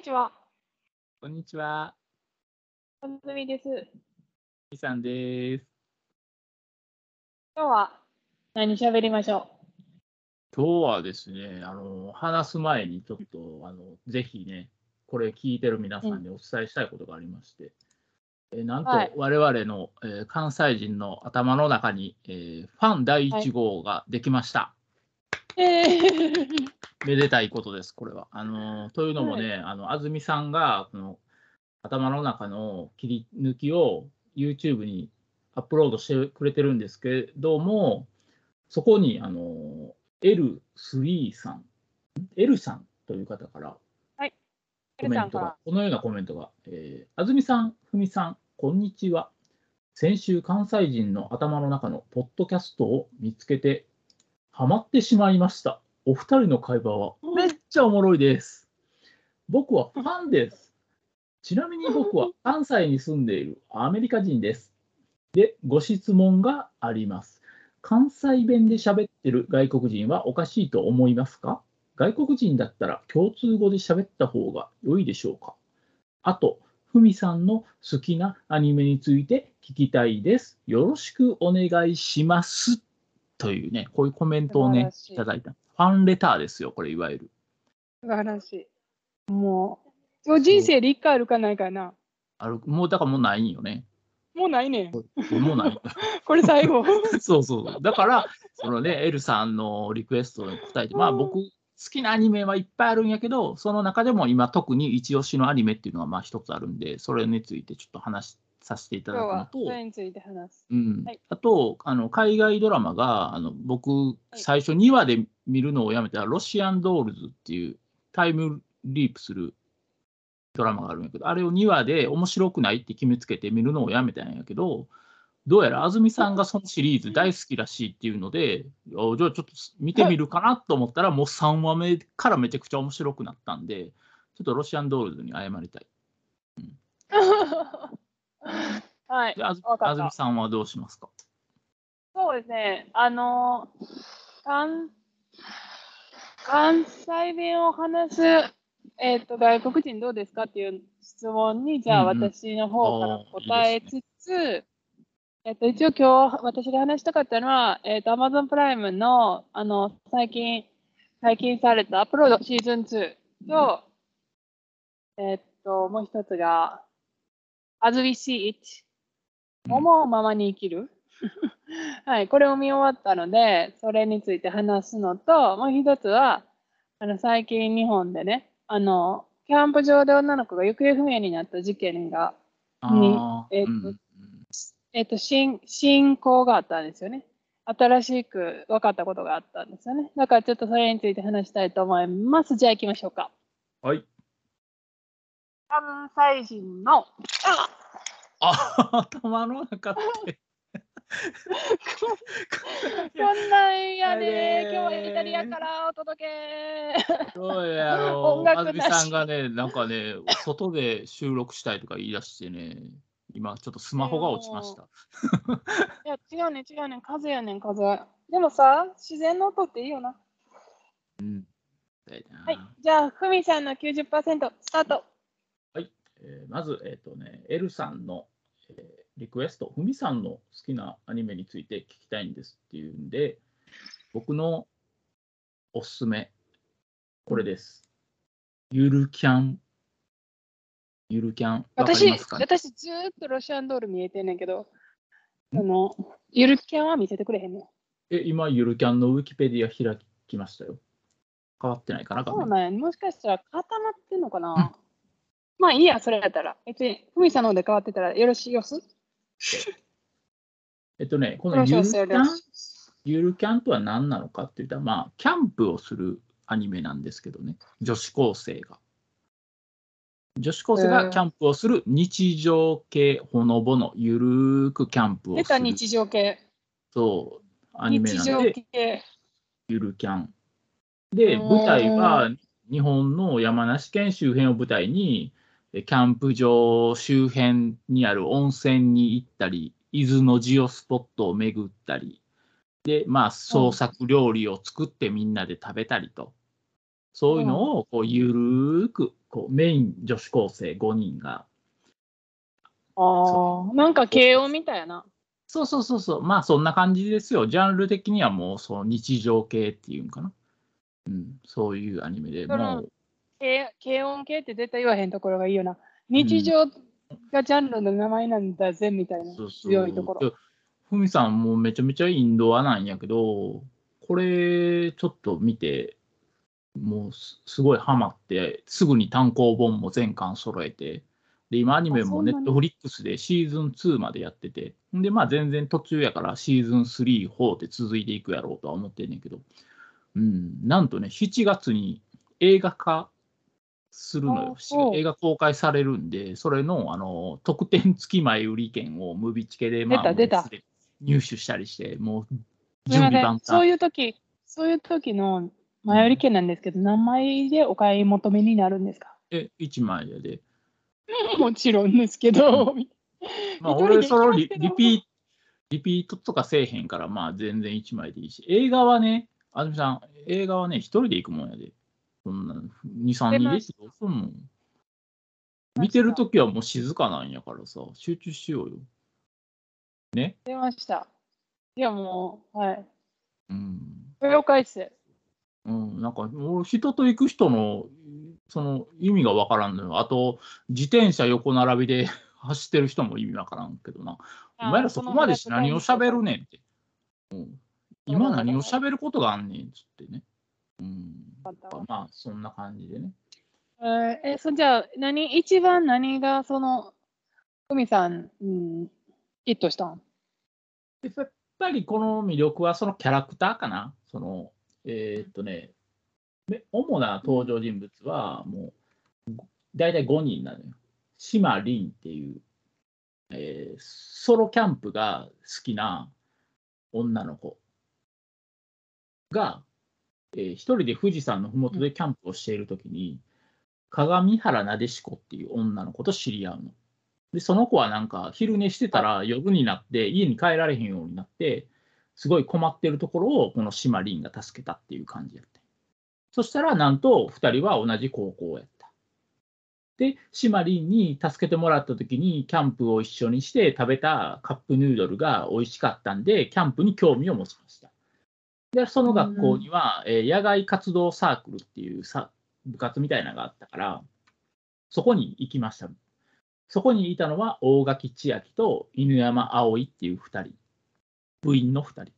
にちは。こんにちは。あずみです。みさんです。今日は何喋りましょ今日はですね、あの、話す前にちょっと、あの、ぜひね、これ聞いてる皆さんにお伝えしたいことがありまして、えなんとはい我々の、えー関西人の頭の中に、えーファン第1号ができました。う。えー、めでたいことです、これは。あのというのもね、あの安住さんがこの頭の中の切り抜きを YouTube にアップロードしてくれてるんですけども、そこにあの L3 さん、L さんという方からはいコメントがら、このようなコメントが、えー、安住さん、ふみさん、こんにちは。先週、関西人の頭の中のポッドキャストを見つけて、ハマってしまいました。お二人の会話はめっちゃおもろいです。僕はファンです。ちなみに僕は関西に住んでいるアメリカ人です。で、ご質問があります。関西弁で喋ってる外国人はおかしいと思いますか？外国人だったら共通語で喋った方が良いでしょうか？あと、ふみさんの好きなアニメについて聞きたいです。よろしくお願いします。というね、こういうコメントをねいいただいた。ファンレターですよ、これいわゆる。素晴らしい。もう、人生で一回あるかないかな。あるもうだからもうないんよね。もうないねん。もうない。これ最後。そうそう。だから、そのね、エルさんのリクエストに答えて、まあ僕、好きなアニメはいっぱいあるんやけど、その中でも今特に一押しのアニメっていうのがまあ一つあるんで、それについてちょっと話させていただくのと、はそれについて話す。うんはいあとあの、海外ドラマが、あの僕、最初2話で見るのをやめたら、ロシアンドールズっていうタイムリープするドラマがあるんやけど、あれを2話で面白くないって決めつけて見るのをやめたんやけど、どうやら安住さんがそのシリーズ大好きらしいっていうので、おじゃあちょっと見てみるかなと思ったら、もう3話目からめちゃくちゃ面白くなったんで、ちょっとロシアンドールズに謝りたい。はいで。あずわかった安住さんはどうしますか？そうですね。あのー、関関西弁を話す、えっと外国人どうですかっていう質問に、じゃあうんうん私の方から答えつつ、えっと一応今日私が話したかったのは、えっと Amazon プライムのあの最近解禁されたアップロードシーズン2と、えっともう一つが As We See It 思うままに生きる。はい、これを見終わったので、それについて話すのと、もう一つは、あの最近日本でね、あの、キャンプ場で女の子が行方不明になった事件が、にえっとうんうんえっと、進進行があったんですよね。新しく分かったことがあったんですよね。だからちょっとそれについて話したいと思います。じゃあ行きましょうか。はい。関西人の、あ、頭の中って。こんなんやねあれー今日はイタリアからお届け。どうやろう。音楽安住なしさんがね、なんかね、外で収録したいとか言い出してね、今ちょっとスマホが落ちました。いや、違うね、違うね、風やねん、風。でもさ、自然の音っていいよな。うん。ははいい。。じゃあ、ふみさんの90%スタート。えーまず、えっ、とね、エルさんの、えーリクエスト、ふみさんの好きなアニメについて聞きたいんですっていうんで、僕のおすすめ、これです。ゆるキャン。ゆるキャン。私、ね、私ずーっとロシアンドール見えてんねんけど、あの、ゆるキャンは見せてくれへんの。え、今、ゆるキャンのウィキペディア開きましたよ。変わってないかな、そうなんや。もしかしたら固まってんのかな、まあいいや、それやったら。別に、ふみさんの方で変わってたらよろしいよす？えっとね、このゆるキャンゆるキャンとは何なのかって言ったら、まあ、キャンプをするアニメなんですけどね、女子高生が。女子高生がキャンプをする日常系ほのぼのゆるーくキャンプを出するた日常系。そうアニメなんで、系。ゆるキャン。で、うん舞台は日本の山梨県周辺を舞台に、えキャンプ場周辺にある温泉に行ったり、伊豆のジオスポットを巡ったり、で、まあ、創作料理を作ってみんなで食べたりと。そういうのをこうゆるーくこうメイン女子高生5人が。ああ、なんか慶応みたいな。そうそうそうそう。まあそんな感じですよ。ジャンル的にはもうその日常系っていうんかな、うん、そういうアニメで。もう軽軽音系って絶対言わへんところがいいよな。日常がジャンルの名前なんだぜみたいな強いところ。でふみさんもめちゃめちゃインドアなんやけど、これちょっと見て、もうすすごいハマって、すぐに単行本も全巻揃えて、で、今アニメもネットフリックスでシーズン2までやってて、で、まあ全然途中やからシーズン3、4って続いていくやろうとは思ってんねんけど、うん、なんとね、7月に映画化するのよ映画公開されるんで、それのあの特典付き前売り券をムビチケで、まあ、出た出た入手したりして、もう準備万端。そういう時そういう時の前売り券なんですけど、何枚でお買い求めになるんですか？え、1枚やで。もちろんですけど。まあ、俺、そのリリピート、リピートとかせえへんから、まあ全然1枚でいいし、映画はね、あずみさん、映画はね、1人で行くもんやで。そんな、2、3人ですんの？見てるときはもう静かなんやからさ、集中しようよ。ね？出ました。いやもう、はい。うん。了解っす。うん、なんか、俺、人と行く人の、その意味がわからんのよ。あと、自転車横並びで 走ってる人も意味わからんけどな。お前らそこまでして何を喋るねんって。うん、今何を喋ることがあんねんっつってね。うん。まあ、そんな感じでね。えーえ、そじゃあ、何、一番何がその、ふみさん、うん、ヒットしたん？でやっぱりこの魅力はそのキャラクターかな？その、えーっとね、め主な登場人物はもう、大体5人なのよ。島凛っていう、えーソロキャンプが好きな女の子が、えー一人で富士山のふもとでキャンプをしているときに、鏡原なでしこっていう女の子と知り合うの。で、その子はなんか昼寝してたら夜になって家に帰られへんようになって、すごい困ってるところをこの島凛が助けたっていう感じやって。そしたらなんと2人は同じ高校やった。で、島凛に助けてもらった時にキャンプを一緒にして食べたカップヌードルが美味しかったんで、キャンプに興味を持ちました。で、その学校には、えー野外活動サークルっていうさ部活みたいなのがあったから、そこに行きました。そこにいたのは大垣千秋と犬山葵っていう2人、部員の2人。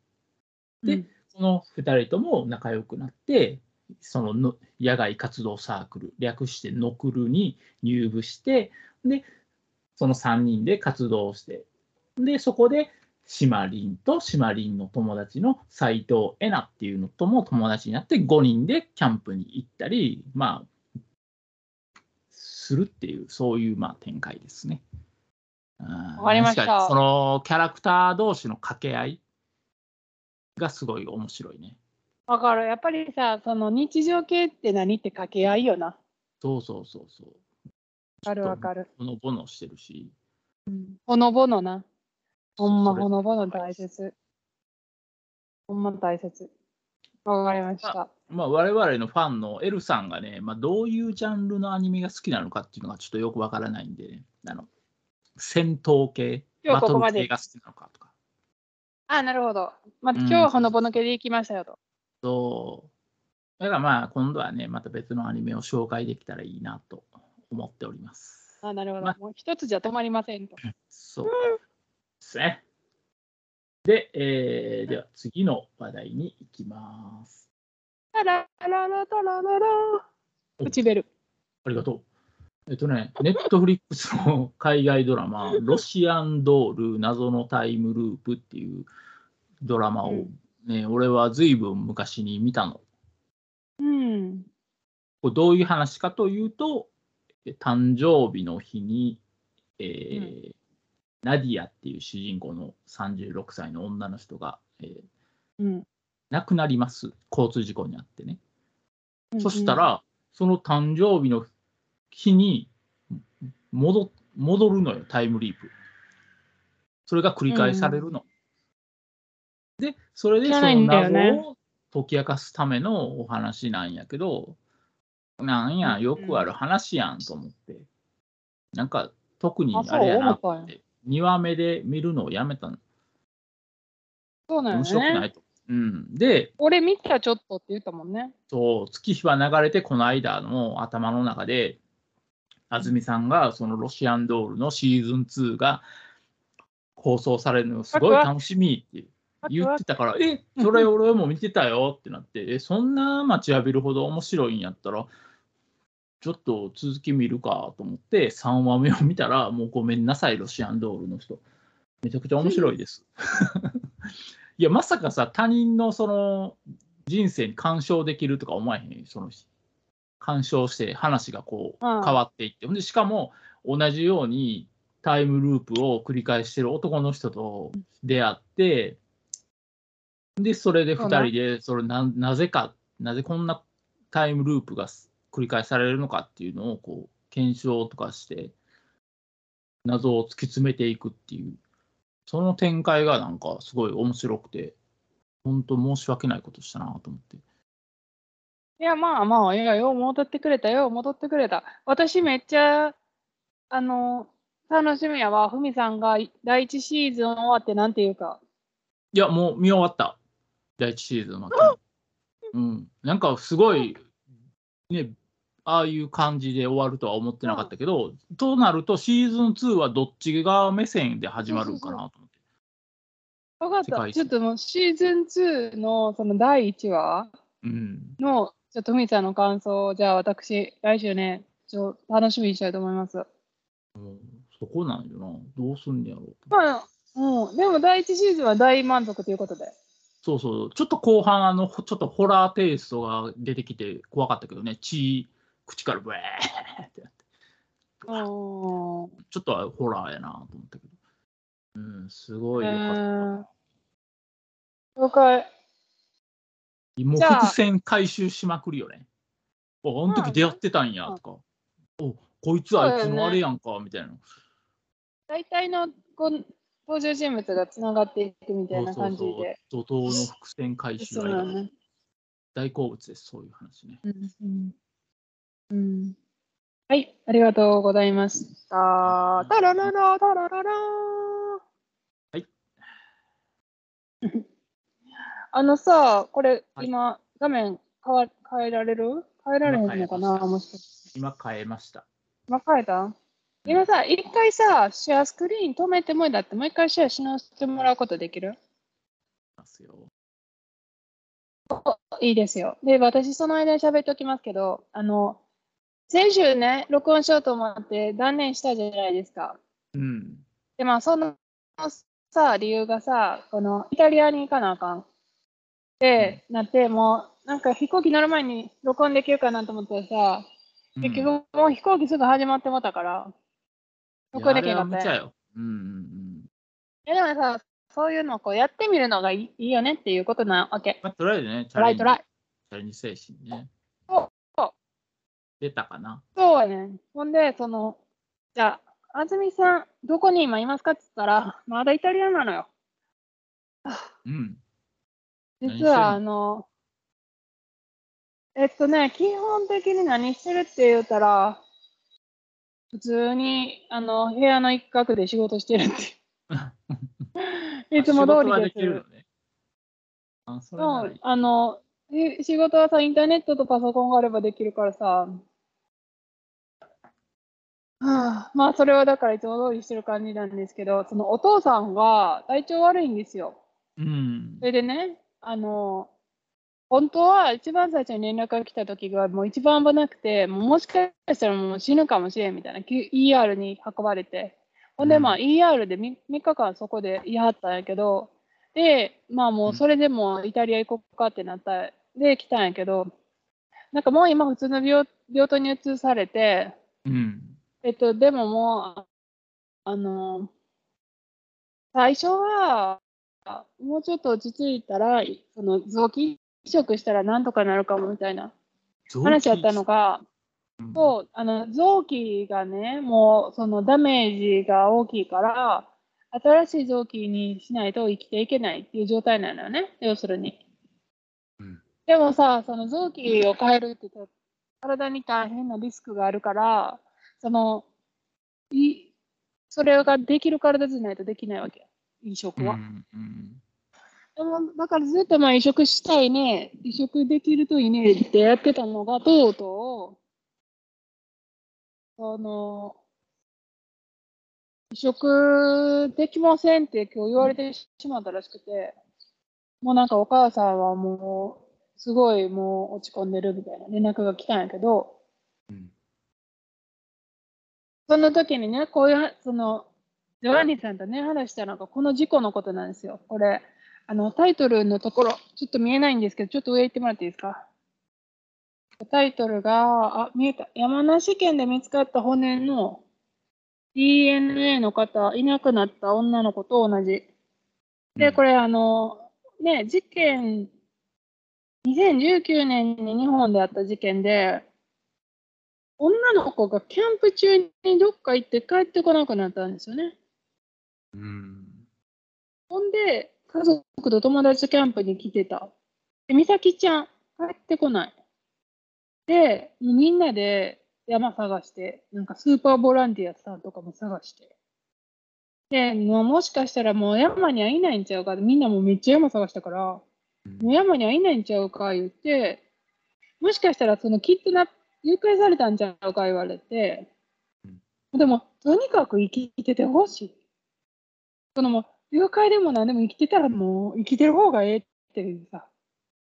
でうんその2人とも仲良くなって、そのの野外活動サークル、略してノクルに入部して、で、その3人で活動して、で、そこで、シマリンとシマリンの友達の斎藤恵奈っていうのとも友達になって5人でキャンプに行ったり、まあ、するっていう、そういうまあ展開ですね。わわかりましたそのキャラクター同士の掛け合いがすごい面白いね。わかる。やっぱりさ、その日常系って何って掛け合いよな。わそうそうそうそう。かるわかる。ほのぼのしてるし。ほのぼのな。ほんまほのぼの大切。ほんま大切。わかりました。まあ、我々のファンのエルさんがね、まあ、どういうジャンルのアニメが好きなのかっていうのがちょっとよくわからないんで、ね、あの戦闘系、バトル系が好きなのかとか。あ、なるほど。まあ、うん今日はほのぼの系で行きましたよと。そう。だからまあ、今度はね、また別のアニメを紹介できたらいいなと思っております。あ、なるほど。まもう一つじゃ止まりませんと。そうですね。で、えーでは次の話題に行きます。タラララタラララ。うちベル。ありがとう。えっとね、ネットフリックスの海外ドラマ、ロシアンドール謎のタイムループっていうドラマをうんね、俺は随分昔に見たの。うん。これどういう話かというと、え誕生日の日に、えーナディアっていう主人公の36歳の女の人が、えーうん。亡くなります。交通事故にあってね。うんそした、ら、その誕生日の日に戻戻るのよ、タイムリープ。それが繰り返されるの。で、それでその謎を解き明かすためのお話なんやけど、なんや、よくある話やんと思って。なんか、特にあ、れやなって、2話目で見るのをやめたの。そうなん面白く。ないと。うん。で、俺見たちょっとって言ったもんね。そう、月日は流れて、この間の頭の中で、安住さんが、そのロシアンドールのシーズン2が放送されるのすごい楽しみって言ってたから、え、それ俺も見てたよってなって、え、そんな待ちわびるほど面白いんやったら、ちょっと続き見るかと思って、3話目を見たら、もうごめんなさい、ロシアンドールの人。めちゃくちゃ面白いです。いや、まさかさ、他人のその人生に干渉できるとか思えへん、その干渉して話がこううん変わっていって、ほんでしかも同じようにタイムループを繰り返してる男の人と出会って、で、それで2人で、それななぜか、なぜこんなタイムループが繰り返されるのかっていうのをこう検証とかして、謎を突き詰めていくっていう、その展開がなんかすごい面白くて、本当申し訳ないことしたなと思って。いや、まあまあ、いや、よう戻ってくれたよ、戻ってくれた。私めっちゃ、あの、楽しみやわ。ふみさんが第一シーズン終わってなんていうか。いや、もう見終わった。第一シーズンは。うん。なんかすごい、ね、ああいう感じで終わるとは思ってなかったけど、となるとシーズン2はどっちが目線で始まるんかなと思って。わかった。ちょっともうシーズン2のその第1話うん。の、ちょっとふみさんの感想を、じゃあ私、来週ね、ちょっと楽しみにしたいと思います。うんそこなんよな。どうすんねやろうと。まあ、うん。でも第1シーズンは大満足ということで。そうそう。ちょっと後半、あの、ほちょっとホラーテイストが出てきて怖かったけどね。血、口からブエーってなって。うん。ちょっとホラーやなと思ったけど。うん、すごいえよかった。ー了解。もう伏線回収しまくるよね。お、あの時出会ってたんやとか。お、こいつあいつのあれやんか、みたいな。大体のこう登場人物がつながっていくみたいなそうそう感じで。そう。怒涛の伏線回収が。大好物です、そういう話ね。うんうんうんはい、ありがとうございました。タラララタラララはい。あのさ、これ、はい今、画面変わ変えられる？変えられへんのかな今変えましたもしかして。今変えました。今変えた？今さ、一回さ、シェアスクリーン止めてもいいだって、もう一回シェアし直してもらうことできる？ますよ。いいですよ。で、私、その間に喋っておきますけど、あの、先週ね、録音しようと思って断念したじゃないですか。うん。で、まあ、そのさ、理由がさ、この、イタリアに行かなあかん。ってなって、もう、なんか飛行機乗る前に録音できるかなと思ったらさ、結局もう飛行機すぐ始まってもったから、録音できなかったよ。うんうんうん。や、でもさ、そういうのをこうやってみるのがいいいいよねっていうことなわけ。まあ、とりあえずね、チトライトライ。チャレンジ精神ね。出たかな。そうやね。ほんで、その、じゃあ、安住さん、どこに今いますかって言ったら、まだイタリアなのよ。うん。実は、あの、えっとね、基本的に何してるって言ったら、普通に、あの、部屋の一角で仕事してるって。いつも通りで。ですきるのね。あ、そうあの、え仕事はさ、インターネットとパソコンがあればできるからさ、はあ、まあ、それはだからいつも通りしてる感じなんですけど、そのお父さんが体調悪いんですよ。うんそ。れでね、あの、本当は一番最初に連絡が来た時がもう一番危なくて、もしかしたらもう死ぬかもしれんみたいな、き ER に運ばれて、ほんで、まあ、ER で 3, 3日間そこでいはったんやけど、で、まあもうそれでもイタリア行こうかってなったで来たんやけど、なんかもう今普通の病病棟に移されて、うん。えっと、でももう、あの、最初は、もうちょっと落ち着いたら、その臓器移植したらなんとかなるかもみたいな話やったのが、うんそう、あの、臓器がね、もうそのダメージが大きいから、新しい臓器にしないと生きていけないっていう状態なのよね、要するに。うんでもさ、その臓器を変えるって言った体に大変なリスクがあるから、その、いそれができる体じゃないとできないわけ。移植は。うんうんでもだからずっとまあ移植したいね、移植できるといいねってやってたのが、とうとう、その、移植できませんって今日言われてしまったらしくて、もうなんかお母さんはもう、すごいもう落ち込んでるみたいな連絡が来たんやけど、うん。その時にね、こういうは、その、ジョアンニさんとね、話したのが、この事故のことなんですよ。これ、あの、タイトルのところ、ちょっと見えないんですけど、ちょっと上行ってもらっていいですか？タイトルが、あ、見えた。山梨県で見つかった骨の DNA の方、いなくなった女の子と同じ。で、これ、あの、ね、事件、2019年に日本であった事件で、女の子がキャンプ中にどっか行って帰ってこなくなったんですよね。うんほんで、家族と友達とキャンプに来てた。で、美咲ちゃん、帰ってこない。で、もうみんなで山探して、なんかスーパーボランティアさんとかも探して。で、もうもしかしたらもう山にはいないんちゃうかみんなもうめっちゃ山探したから、もう山にはいないんちゃうか言って、もしかしたらそのキッドナップ、誘拐されたんちゃうか言われて、でも、とにかく生きててほしい。そのもう、誘拐でも何でも生きてたらもう生きてる方がええっていうさ。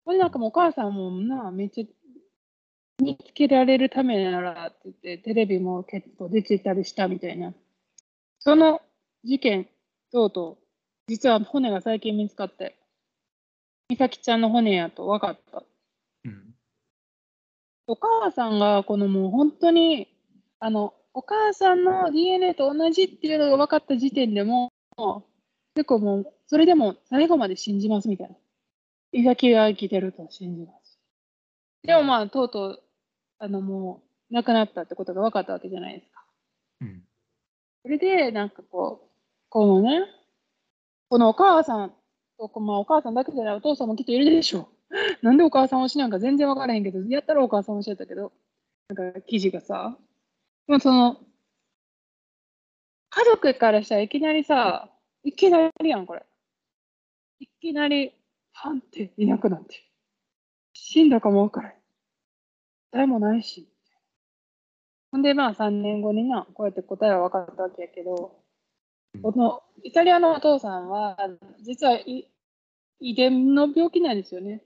これなんかもうお母さんもな、めっちゃ見つけられるためならって言って、テレビも結構出てたりしたみたいな。その事件、とうとう、実は骨が最近見つかって、美咲ちゃんの骨やと分かった。うんお母さんがこのもう本当に、あの、お母さんの DNA と同じっていうのが分かった時点でも、結構もう、それでも最後まで信じますみたいな。伊崎が生きてると信じます。でもまあ、とうとう、あのもう、亡くなったってことが分かったわけじゃないですか。うんそれで、なんかこう、このね、このお母さんと、まあお母さんだけじゃないお父さんもきっといるでしょう。なんでお母さん推しなんか全然分からへんけど、やったらお母さん推しやったけど、なんか記事がさ、まあその、家族からしたらいきなりさ、いきなりやん、これ。いきなり、はんっていなくなって。死んだかも分からへん。誰もないし。ほんで、まあ3年後にな、こうやって答えは分かったわけやけど、このイタリアのお父さんは、実はい遺伝の病気なんですよね。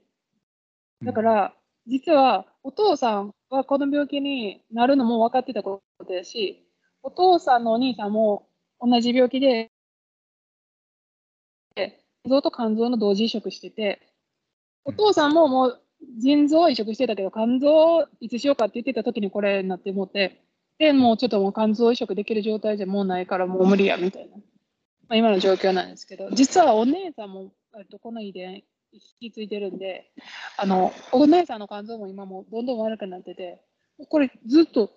だか、ら、実はお父さんはこの病気になるのも分かってたことやし、お父さんのお兄さんも同じ病気で、心臓と肝臓の同時移植してて、お父さんももう腎臓移植してたけど、肝臓いつしようかって言ってた時にこれになってもって、で、もうちょっともう肝臓移植できる状態じゃもうないからもう無理やみたいな、まあ、今の状況なんですけど、実はお姉さんも、えっと、この遺伝引き継いでるんで、あの、お姉さんの肝臓も今もうどんどん悪くなってて、これずっと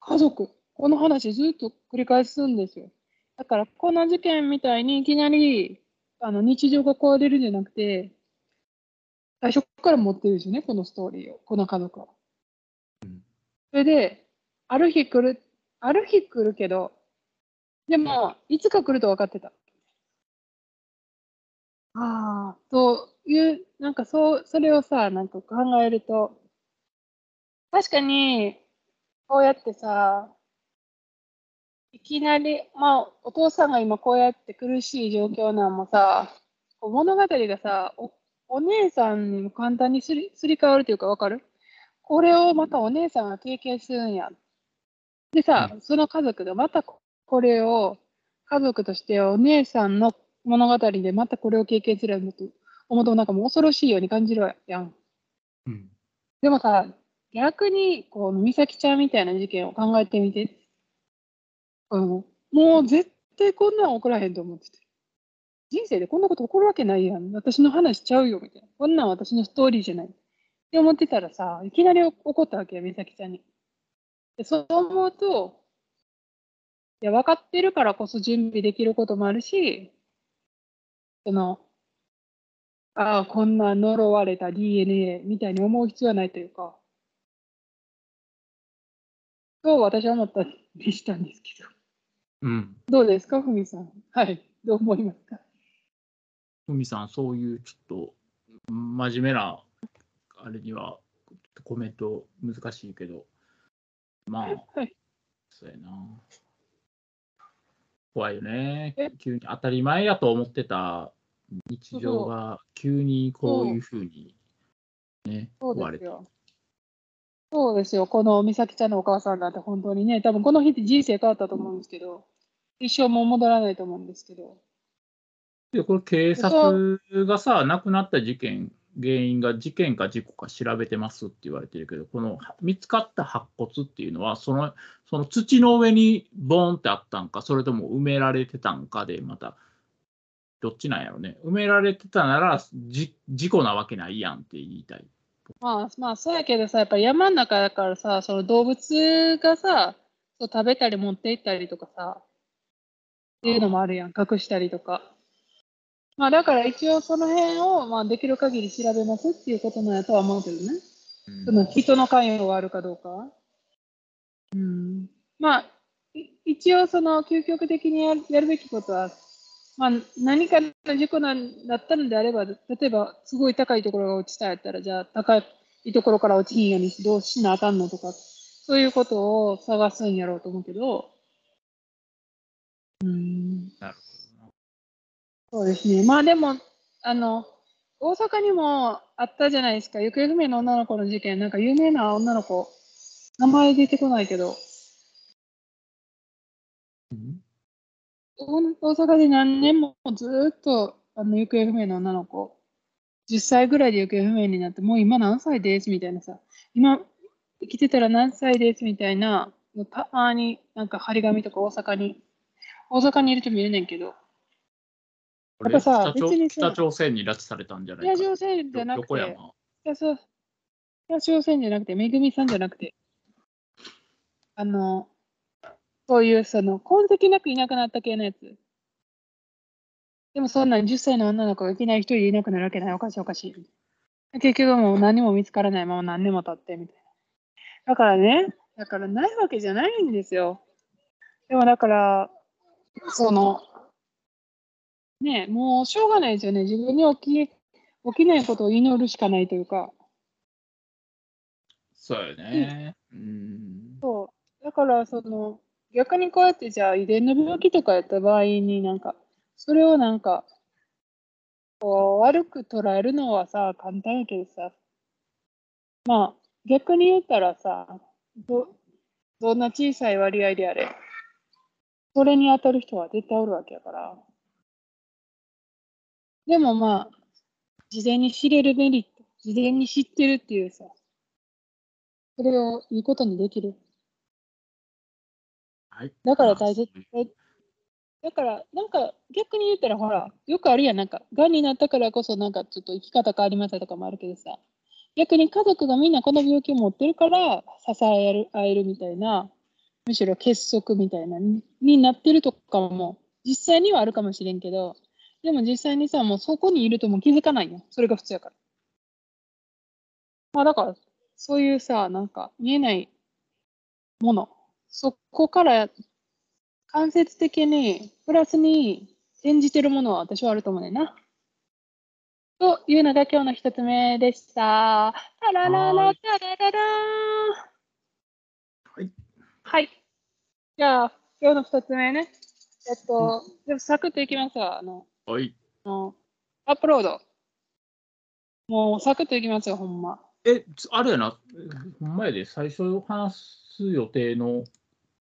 家族、この話ずっと繰り返すんですよ。だから、この事件みたいにいきなりあの日常が壊れるんじゃなくて、最初から持ってるんですよね、このストーリーを、この家族は。うんそれで、ある日来る、ある日来るけど、でも、いつか来ると分かってた。ああ、という、なんかそう、それをさ、なんか考えると、確かに、こうやってさ、いきなり、まあ、お父さんが今こうやって苦しい状況なんもさ、物語がさ、お、お姉さんにも簡単にすり、すり替わるというかわかる？これをまたお姉さんが経験するんや。でさ、その家族がまたここれを、家族としてお姉さんの物語でまたこれを経験するんだと思うとなんかもう恐ろしいように感じるやん。うんでもさ、逆に、こう、美咲ちゃんみたいな事件を考えてみて。うん。もう絶対こんなん起こらへんと思ってて。人生でこんなこと起こるわけないやん。私の話しちゃうよ、みたいな。こんなん私のストーリーじゃない。って思ってたらさ、いきなり起こったわけよ、美咲ちゃんに。でそう思うと、いや、分かってるからこそ準備できることもあるし、その、ああ、こんな呪われた DNA みたいに思う必要はないというか、と私は思ったりしたんですけど。うん。どうですか、ふみさん？はい。どう思いますか？ふみさん、そういうちょっと真面目なあれにはコメント難しいけど、まあ、はい。そうやな。怖いよねえ？急に当たり前やと思ってた日常が急にこういうふうにね、そう壊れて。ですよ。そうですよ。この美咲ちゃんのお母さんだって本当にね、多分この日って人生変わったと思うんですけど、一生もう戻らないと思うんですけど。で、これ警察がさ、亡くなった事件、原因が事件か事故か調べてますって言われてるけど、この見つかった白骨っていうのは、そのその土の上にボーンってあったんか、それとも埋められてたんかで、また、どっちなんやろね。埋められてたなら事故なわけないやんって言いたい。まあ、まあ、そうやけどさ、やっぱり山の中だからさ、その動物がさ、そう食べたり持って行ったりとかさ、っていうのもあるやん、隠したりとか。まあ、だから一応その辺を、まあ、できる限り調べますっていうことなんやとは思うけどね。うんその人の関与があるかどうか。うん。まあ、い一応その究極的にやるやるべきことは、まあ、何かの事故なんだったのであれば、例えばすごい高いところが落ちたやったら、じゃあ高いところから落ちひんようにどうしなあかんのとか、そういうことを探すんやろうと思うけど、うん、なるほどな。そうですね。まあでも、あの、大阪にもあったじゃないですか。行方不明の女の子の事件。なんか有名な女の子。名前出てこないけど、うん？大大阪で何年もずーっとあの行方不明の女の子。10歳ぐらいで行方不明になって、もう今何歳ですみたいなさ。今生きてたら何歳ですみたいな、たまになんか張り紙とか大阪に、大阪にいると見れねんけど。これやっぱさ北朝北朝鮮に拉致されたんじゃないか。北朝鮮じゃなくて。北朝鮮じゃなくて、めぐみさんじゃなくて、あの、そういう、その、痕跡なくいなくなった系のやつ。でも、そんなに10歳の女の子がいきなり一人でいなくなるわけない。おかしいおかしい。結局もう何も見つからないまま何年も経って、みたいな。だからね、だからないわけじゃないんですよ。でも、だから、その、ねもうしょうがないですよね。自分に起き、起きないことを祈るしかないというか。そうよね。うん。そう。だから、その、逆にこうやってじゃあ遺伝の病気とかやった場合になんか、それをなんか、こう、悪く捉えるのはさ、簡単やけどさ、まあ、逆に言ったらさ、ど、どんな小さい割合であれ、それに当たる人は絶対おるわけやから。でもまあ、事前に知れるメリット、事前に知ってるっていうさ、それをいいことにできる。はい。だから大切まあ。だから、なんか逆に言ったら、ほら、よくあるやん、なんか、がんになったからこそ、なんかちょっと生き方変わりましたとかもあるけどさ、逆に家族がみんなこの病気を持ってるから、支え合える合えるみたいな、むしろ結束みたいな、にになってるとかも、実際にはあるかもしれんけど、でも実際にさ、もうそこにいるともう気づかないよ。それが普通やから。まあだから、そういうさ、なんか見えないもの、そこから間接的にプラスに転じてるものは私はあると思うねんな。というのが今日の一つ目でした。タラララはーいタラララはい。はい。じゃあ、今日の二つ目ね。えっと、でもサクッといきますわ。あの、はい。アップロード。もうサクッといきますよ、ほんま。え、つあれやな、ほんまやで、最初話す予定の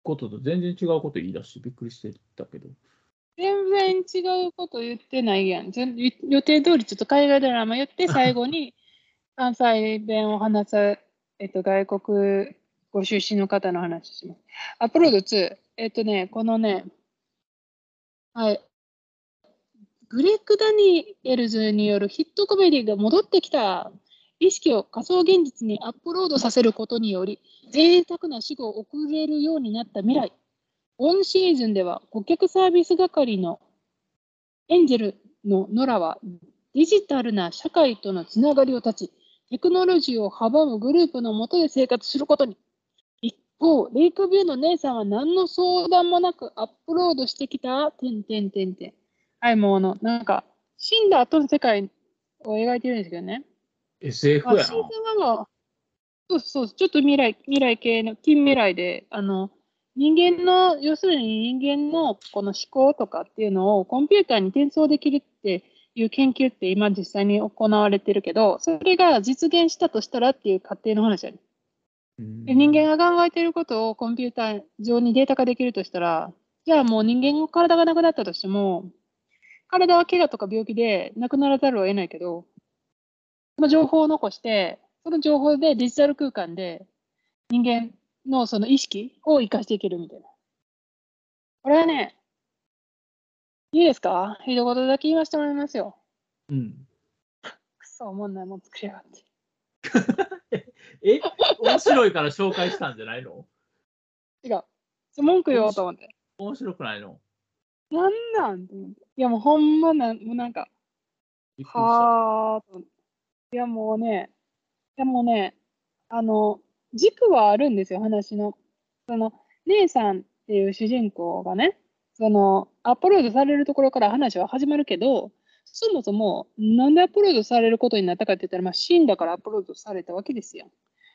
ことと全然違うこと言い出してびっくりしてたけど。全然違うこと言ってないやん。全予定通りちょっと海外ドラマ言って、最後に関西弁を話す、えっと、外国ご出身の方の話します。アップロード2。えっとね、このね、はい。グレッグ・ダニエルズによるヒットコメディが戻ってきた。意識を仮想現実にアップロードさせることにより、贅沢な死後を送れるようになった未来。今シーズンでは顧客サービス係のエンジェルのノラはデジタルな社会とのつながりを断ち、テクノロジーを阻むグループの下で生活することに。一そう、レイクビューの姉さんは何の相談もなくアップロードしてきた、てんてんてんてん。はい、もうあの、なんか、死んだ後の世界を描いてるんですけどね。SF やまあ、シーズン1は、そうそう、ちょっと未来、未来系の、近未来で、あの、人間の、要するに人間のこの思考とかっていうのをコンピューターに転送できるっていう研究って今実際に行われてるけど、それが実現したとしたらっていう過程の話やね。人間が考えていることをコンピューター上にデータ化できるとしたら、じゃあもう人間の体がなくなったとしても、体は怪我とか病気で亡くならざるを得ないけど、その情報を残して、その情報でデジタル空間で人間のその意識を生かしていけるみたいな。これはね、いいですか？一言だけ言わせてもらいますよ。うん。くそ、おもんないもん作りやがって。え、面白いから紹介したんじゃないの？違う。文句言おうと思って。面白くないの？なんなんいやもうほんまなん、もうなんか、びっくりした。はあ。いやもうね、いやもうね、あの、軸はあるんですよ、話の。その、姉さんっていう主人公がね、その、アップロードされるところから話は始まるけど、そもそも、なんでアップロードされることになったかって言ったら、まあ、死んだからアップロードされたわけですよ。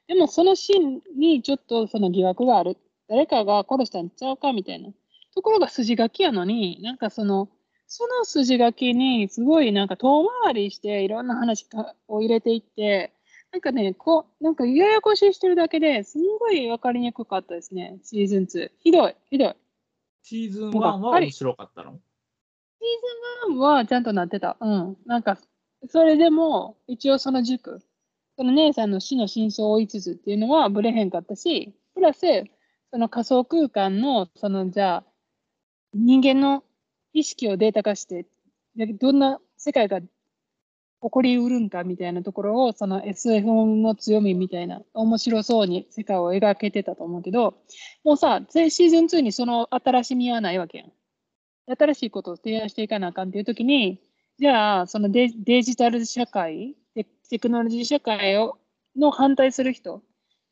でも、そのシーンにちょっとその疑惑がある。誰かが殺したんちゃうかみたいな。ところが筋書きやのに、なんかその、その筋書きにすごいなんか遠回りしていろんな話かを入れていって、なんかね、こう、なんかややこしいしてるだけですんごい分かりにくかったですね、シーズン2。ひどい、ひどい。シーズン1は面白かったの？シーズン1はちゃんとなってた。うん。なんか、それでも、一応その塾、その姉さんの死の真相を追いつつっていうのはブレへんかったし、プラス、その仮想空間の、その、じゃあ、人間の意識をデータ化して、どんな世界が起こりうるんかみたいなところを、その SF の強みみたいな、面白そうに世界を描けてたと思うけど、もうさ、シーズン2にその新しみはないわけやん。新しいことを提案していかなあかんっていうときに、じゃあ、そのデジタル社会、テテクノロジー社会をの反対する人っ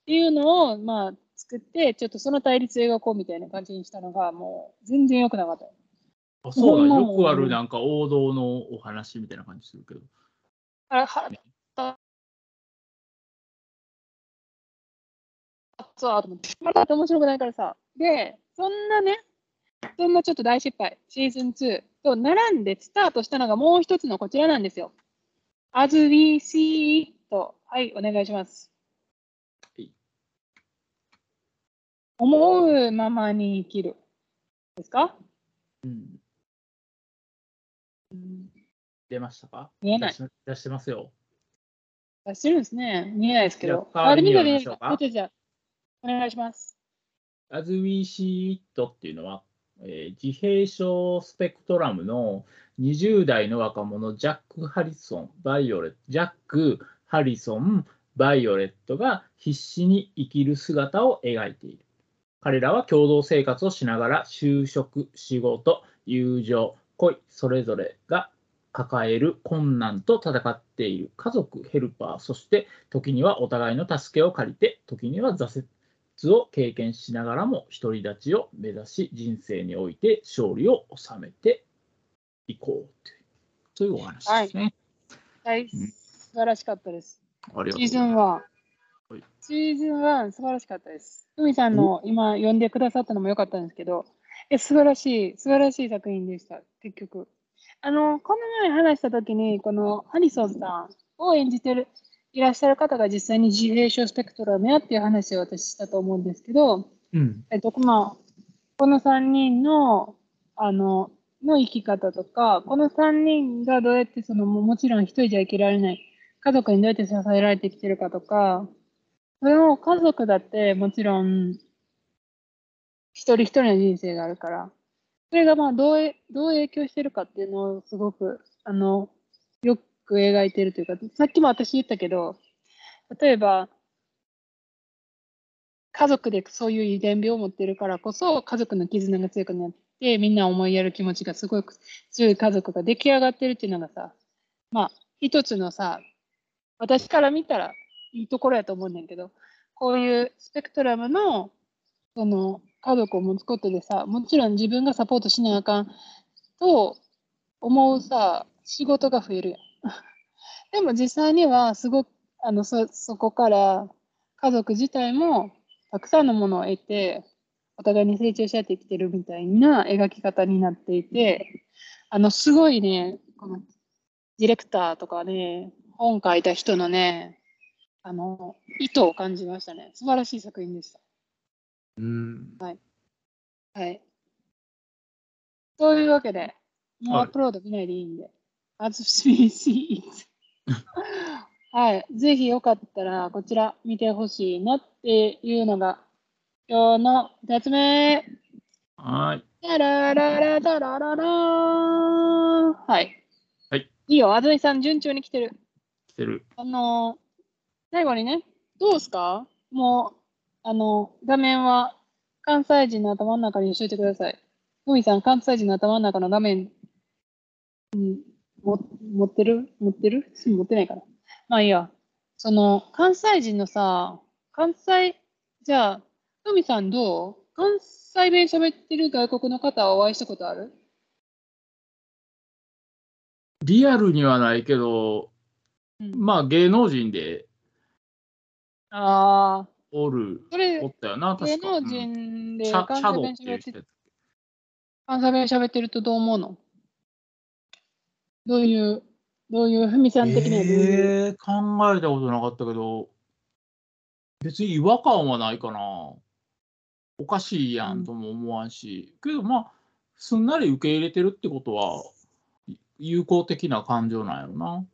ていうのを、まあ、作って、ちょっとその対立描こうみたいな感じにしたのが、もう全然良くなかった。あそうだ、よくあるなんか王道のお話みたいな感じするけど。あれ、は、そう、あと思って。まだ面白くないからさ。で、そんなね、そんなちょっと大失敗、シーズン2と並んでスタートしたのがもう一つのこちらなんですよ。As we see it. はい、お願いしますはい。思うままに生きる。ですか、うん、うん、出ましたか？見えない出してますよ。出してるんですね。見えないですけど。あれ見た読みましょうか見たじゃあお願いします。As We See It っていうのは、えー自閉症スペクトラムの20代の若者、ジャック・ハリソン、バイオレット、ジャック、ハリソン、バイオレットが必死に生きる姿を描いている。彼らは共同生活をしながら就職、仕事、友情、恋、それぞれが抱える困難と戦っている家族、ヘルパー、そして時にはお互いの助けを借りて、時には挫折を経験しながらも独り立ちを目指し人生において勝利を収めていこうというそういうお話ですね。はい、素晴らしかったです。ありがとうシーズンございま1。はいシーズン1、素晴らしかったです。ふみさんの今読んでくださったのも良かったんですけど、え素晴らしい、素晴らしい作品でした、結局。あの、この前話したときに、このハリソンさんを演じてる、いらっしゃる方が実際に自閉症スペクトラムやっていう話を私したと思うんですけど、す。うん。えっと、まあ、この3人の、あの、の生き方とか、この3人がどうやってその、ももちろん一人じゃ生きられない、家族にどうやって支えられてきてるかとか、それも家族だってもちろん、一人一人の人生があるから、それがまあどうえ、どう影響してるかっていうのをすごく、あの、よく描いてるというか、さっきも私言ったけど、例えば、家族でそういう遺伝病を持ってるからこそ、家族の絆が強くなって、みんな思いやる気持ちがすごく強い家族が出来上がってるっていうのがさ、まあ、一つのさ、私から見たらいいところやと思うねんけど、こういうスペクトラムのその家族を持つことでさ、もちろん自分がサポートしなあかんと思うさ、仕事が増えるやん。でも実際にはすごくあのそそこから家族自体もたくさんのものを得てお互いに成長し合ってきてるみたいな描き方になっていてあのすごいねこのディレクターとかね本書いた人のねあの意図を感じましたね素晴らしい作品でしたうん。はいというわけでもうはいアップロード見ないでいいんで、As we see it はい。ぜひよかったら、こちら見てほしいなっていうのが、今日の2つ目。はい。タラララタラララーはい。はい。いいよ、あずみさん、順調に来てる。来てる。あのー最後にね、どうですか？もう、あの、画面は関西人の頭の中にしといてください。ふみさん、関西人の頭の中の画面、うん、も持ってる？持ってる？持ってないかな。まあいいや。その、関西人のさ、関西、じゃあ、ふみさんどう？関西弁喋ってる外国の方はお会いしたことある？リアルにはないけど、うん。まあ芸能人でああ、おる、それお、ったよな、芸確か。能人で関西弁喋ってていう人やつ関西弁喋ってるとどう思うの？どういう、どういう、ふみさん的にはどういう、えー、考えたことなかったけど、別に違和感はないかな。おかしいやんとも思わんし、けどまあ、すんなり受け入れてるってことは、い友好的な感情なんやろな。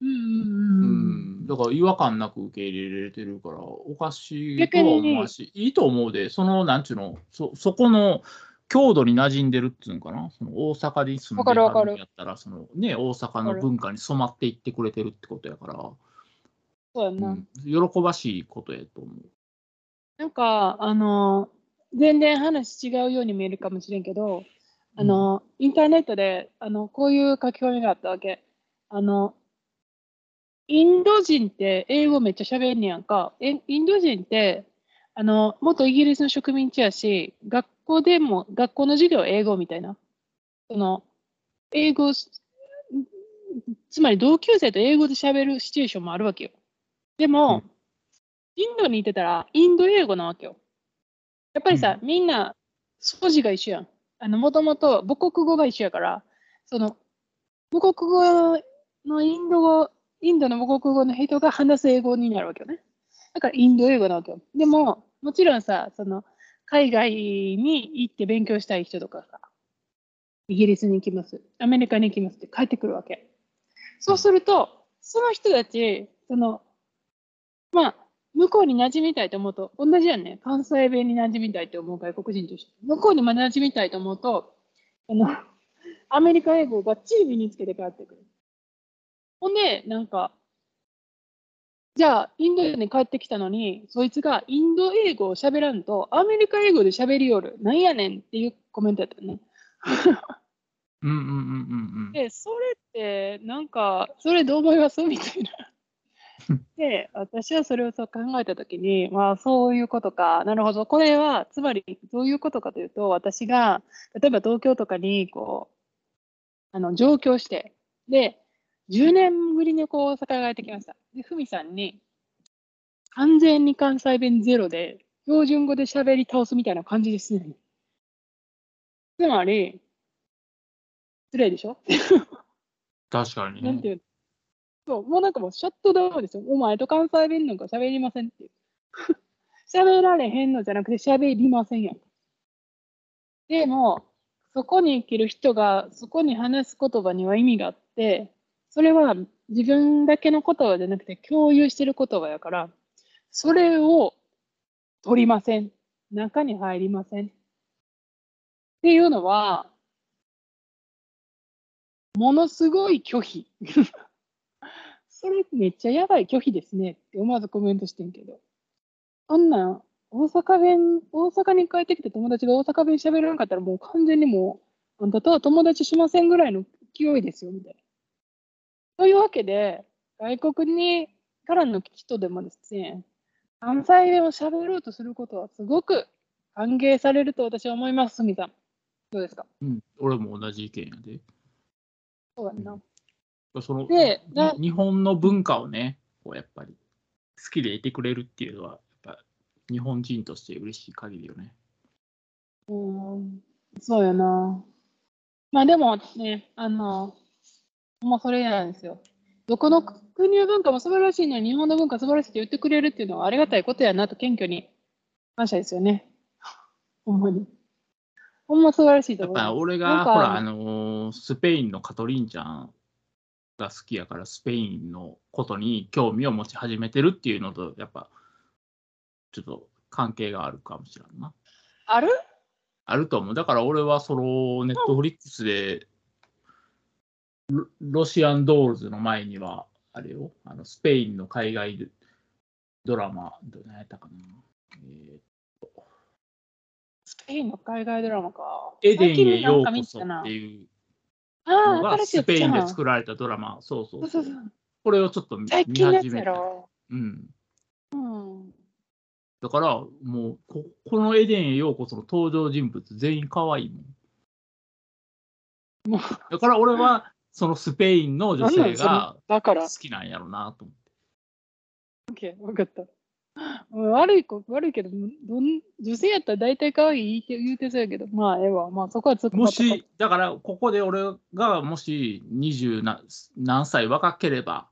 うんうんううん。ん、だから違和感なく受け入れられてるから、おかしいとは思わんし、いいと思うで、その、なんちゅうの、そそこの郷土に馴染んでるっていうのかな、その大阪に住んでるんやったら、そのね、大阪の文化に染まっていってくれてるってことやから、そうやんな。うん、喜ばしいことやと思う。なんか、あの、全然話違うように見えるかもしれんけど、あの、インターネットで、あの、こういう書き込みがあったわけ。あの、インド人って英語めっちゃ喋んねやんか。えインド人って、あの、元イギリスの植民地やし、学校でも、学校の授業は英語みたいな。その、英語、つまり同級生と英語で喋るシチュエーションもあるわけよ。でも、インドにいてたら、インド英語なわけよ。やっぱりさ、みんな、素地が一緒やん。あの、もともと母国語が一緒やから、その、母国語のインド語、インドの母国語の人が話す英語になるわけよね。だからインド英語なわけよ。でも、もちろんさ、その、海外に行って勉強したい人とかさ、イギリスに行きます、アメリカに行きますって帰ってくるわけ。そうすると、その人たち、その、まあ、向こうに馴染みたいと思うと、同じやんね。関西弁に馴染みたいと思う外国人として。向こうにも馴染みたいと思うと、あの、アメリカ英語をがっちり身につけて帰ってくる。ほんで、なんか、じゃあ、インドに帰ってきたのに、そいつがインド英語を喋らんと、アメリカ英語で喋りよる。なんやねんっていうコメントやったよね。うんうんうんうんうん。で、それって、なんか、それどう思います？みたいな。で、私はそれをそう考えたときに、まあ、そういうことか。なるほど。これは、つまり、どういうことかというと、私が、例えば東京とかに、こう、あの、上京して、で、10年ぶりにこう、大阪に帰ってきました。で、ふみさんに、完全に関西弁ゼロで、標準語で喋り倒すみたいな感じですね。つまり、失礼でしょ？確かにね。なんていうの？そう、もうなんかもうシャットダウンですよ。お前と関西弁なんか喋りませんっていう。喋られへんのじゃなくて喋りませんやん。でも、そこに生きる人がそこに話す言葉には意味があって、それは自分だけの言葉じゃなくて共有してる言葉やから、それを取りません。中に入りません。っていうのは、ものすごい拒否。それめっちゃやばい拒否ですねって思わずコメントしてんけど。あんな、大阪弁、大阪に帰ってきた友達が大阪弁喋らなかったらもう完全にもう、あんたとは友達しませんぐらいの勢いですよ、みたいな。というわけで、外国にからの人でもですね、関西弁を喋ろうとすることはすごく歓迎されると私は思います、すみさん。どうですか？うん、俺も同じ意見やで。そうだな。そので日本の文化をね、こうやっぱり好きでいてくれるっていうのは、やっぱ日本人として嬉しい限りよね。うん、そうよな。まあでもね、あの、もうそれなんですよ。どこの国の文化も素晴らしいのに、日本の文化素晴らしいって言ってくれるっていうのはありがたいことやなと謙虚に感謝ですよね。ほんまに。ほんま素晴らしいとやっ思います。ぱ俺が、ほら、あのースペインのカトリンちゃんが好きやから、スペインのことに興味を持ち始めてるっていうのと、やっぱ、ちょっと関係があるかもしれんな。ある？あると思う。だから俺はそのネットフリックスでロロシアンドールズの前には、あれよ、あのスペインの海外ドラマ、ど何やったかな。えスペインの海外ドラマか。ーエデンへようこそっていうのがスペインで。作られたドラマ、そうそううそう。これをちょっと見見始めた。うん。うん。だから、もうこ、このエデンへようこその登場人物全員可愛いもん。もうだから俺は、そのスペインの女性がだから好、きなんやろうなと思って。OK、分かった。悪い子、悪いけど、どん女性やったら大体可愛い言うて言うてそうやけど、まあ、ええわ。まあ、そこは突っ込もし、だから、ここで俺がもし20何何歳若ければ、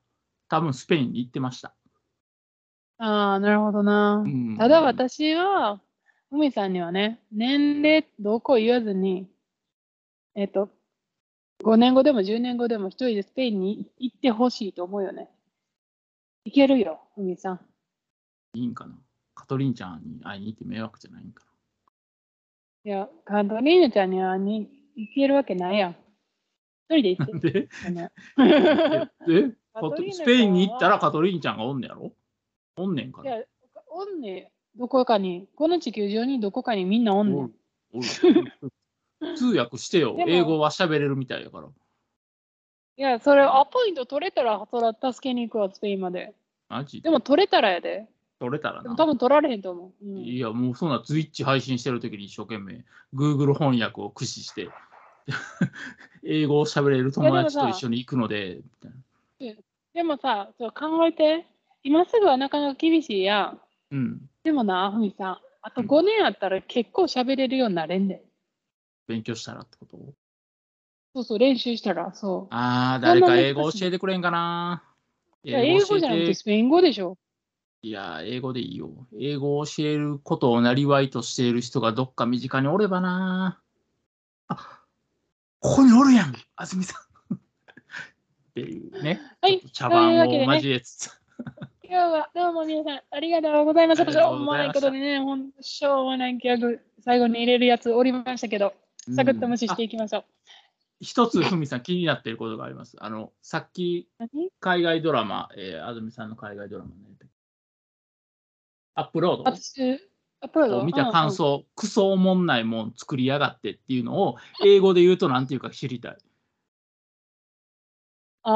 多分スペインに行ってました。ああ、なるほどな。うんただ私は、海さんにはね、年齢どこ言わずに、えっ、と、5年後でも10年後でも一人でスペインに行ってほしいと思うよね。いけるよ、海さん。いいんかな？カトリンちゃんに会いに行って迷惑じゃないんかいや、カトリーヌちゃんにはに行けるわけないやん。一人で行っな。て。で、あの え？スペインに行ったらカトリンちゃんがおんねやろ？おんねんから。いや、おんねどこかに、この地球上にどこかにみんなおんねん。通訳してよで。も英語は喋れるみたいやから。いや、それアポイント取れたら、そら助けに行くわ、スペインまで。マジで？も取れたらやで。取れたらなでも。多分取られへんと思う。うん、いや、もうそんなツイッチ配信してるときに一生懸命 Google 翻訳を駆使して、英語を喋れる友達と一緒に行くので、みたいなでもさ、そう考えて、今すぐはなかなか厳しいやん。うん。でもな、ふみさん、あと5年あったら結構喋れるようになれんで。勉強したらってこと？そうそう、練習したら、そう。ああ、誰か英語教えてくれんかな？いや、英語じゃなくてスペイン語でしょ。いや、英語でいいよ。英語を教えることをなりわいとしている人がどっか身近におればな。あここにおるやん、安住さん。っていうね。はい、茶番を交えつつ。今日はどうも皆さんありがとうございました。しょうもないことでね、ほんとしょうもないギャグ、最後に入れるやつおりましたけど、サクッと無視していきましょう。一つ、ふみさん、気になっていることがあります。あの、さっき、何？海外ドラマ、えー、安住さんの海外ドラマね。アップロード？私、アップロード？を見た感想、クソおもんないもん作りやがってっていうのを、英語で言うとなんていうか知りたい。あ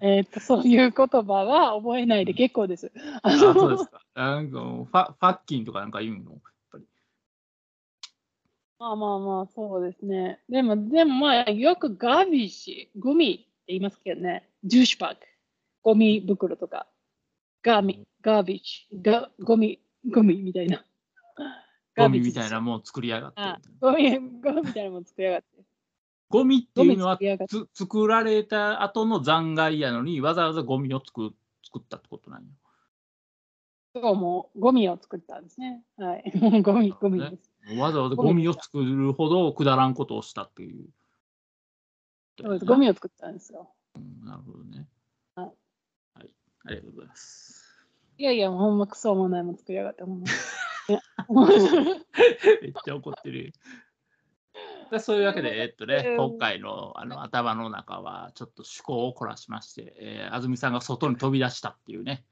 えっと、そういう言葉は覚えないで結構です。あそうですか。なんかファ、ファッキンとかなんか言うの？やっぱり。まあまあまあ、そうですね。でも、でもまあ、よくガービッシュ、ゴミって言いますけどね。ジューシュパック、ゴミ袋とか、ガーミ、ガービッシュ、ガゴミ、ゴミみたいな。ゴミみたいなももん作りやがって。ゴミ、ゴミみたいなもん作りやがって。ゴミっていうのは。つ作られた後の残骸やのに、わざわざゴミを作作ったってことなんよ。そう、もうゴミを作ったんですね。はい。ゴミ、ゴミです。わざわざゴミを作るほどくだらんことをしたっていう。そうです。ゴミを作ったんですよ。うんなるほどね。はいはい。ありがとうございます。いやいや、もうほんまクソもないもん作りやがって。ほんま めっちゃ怒ってる。でそういうわけで、えっとね、うん今回のあの頭の中はちょっと趣向を凝らしまして、えー安住さんが外に飛び出したっていうね、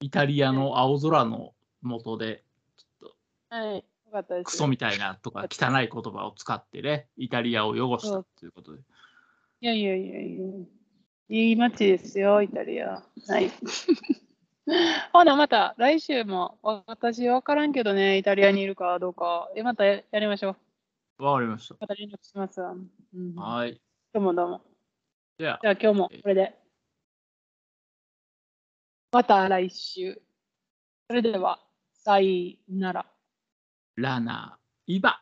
イタリアの青空の下で、ちょっとはい。よかったです。クソみたいなとか汚い言葉を使ってね、イタリアを汚したということで。いやいやいやいや。いい街ですよ、イタリア。はい。ほな、また来週も、私分からんけどね、イタリアにいるかどうか。え、またややりましょう。わかりました。また連絡しますわ。うん、はい。どうもどうも。じゃあ、じゃあ今日もこれで。また来週。それでは、さいなら。ラナ、イバ。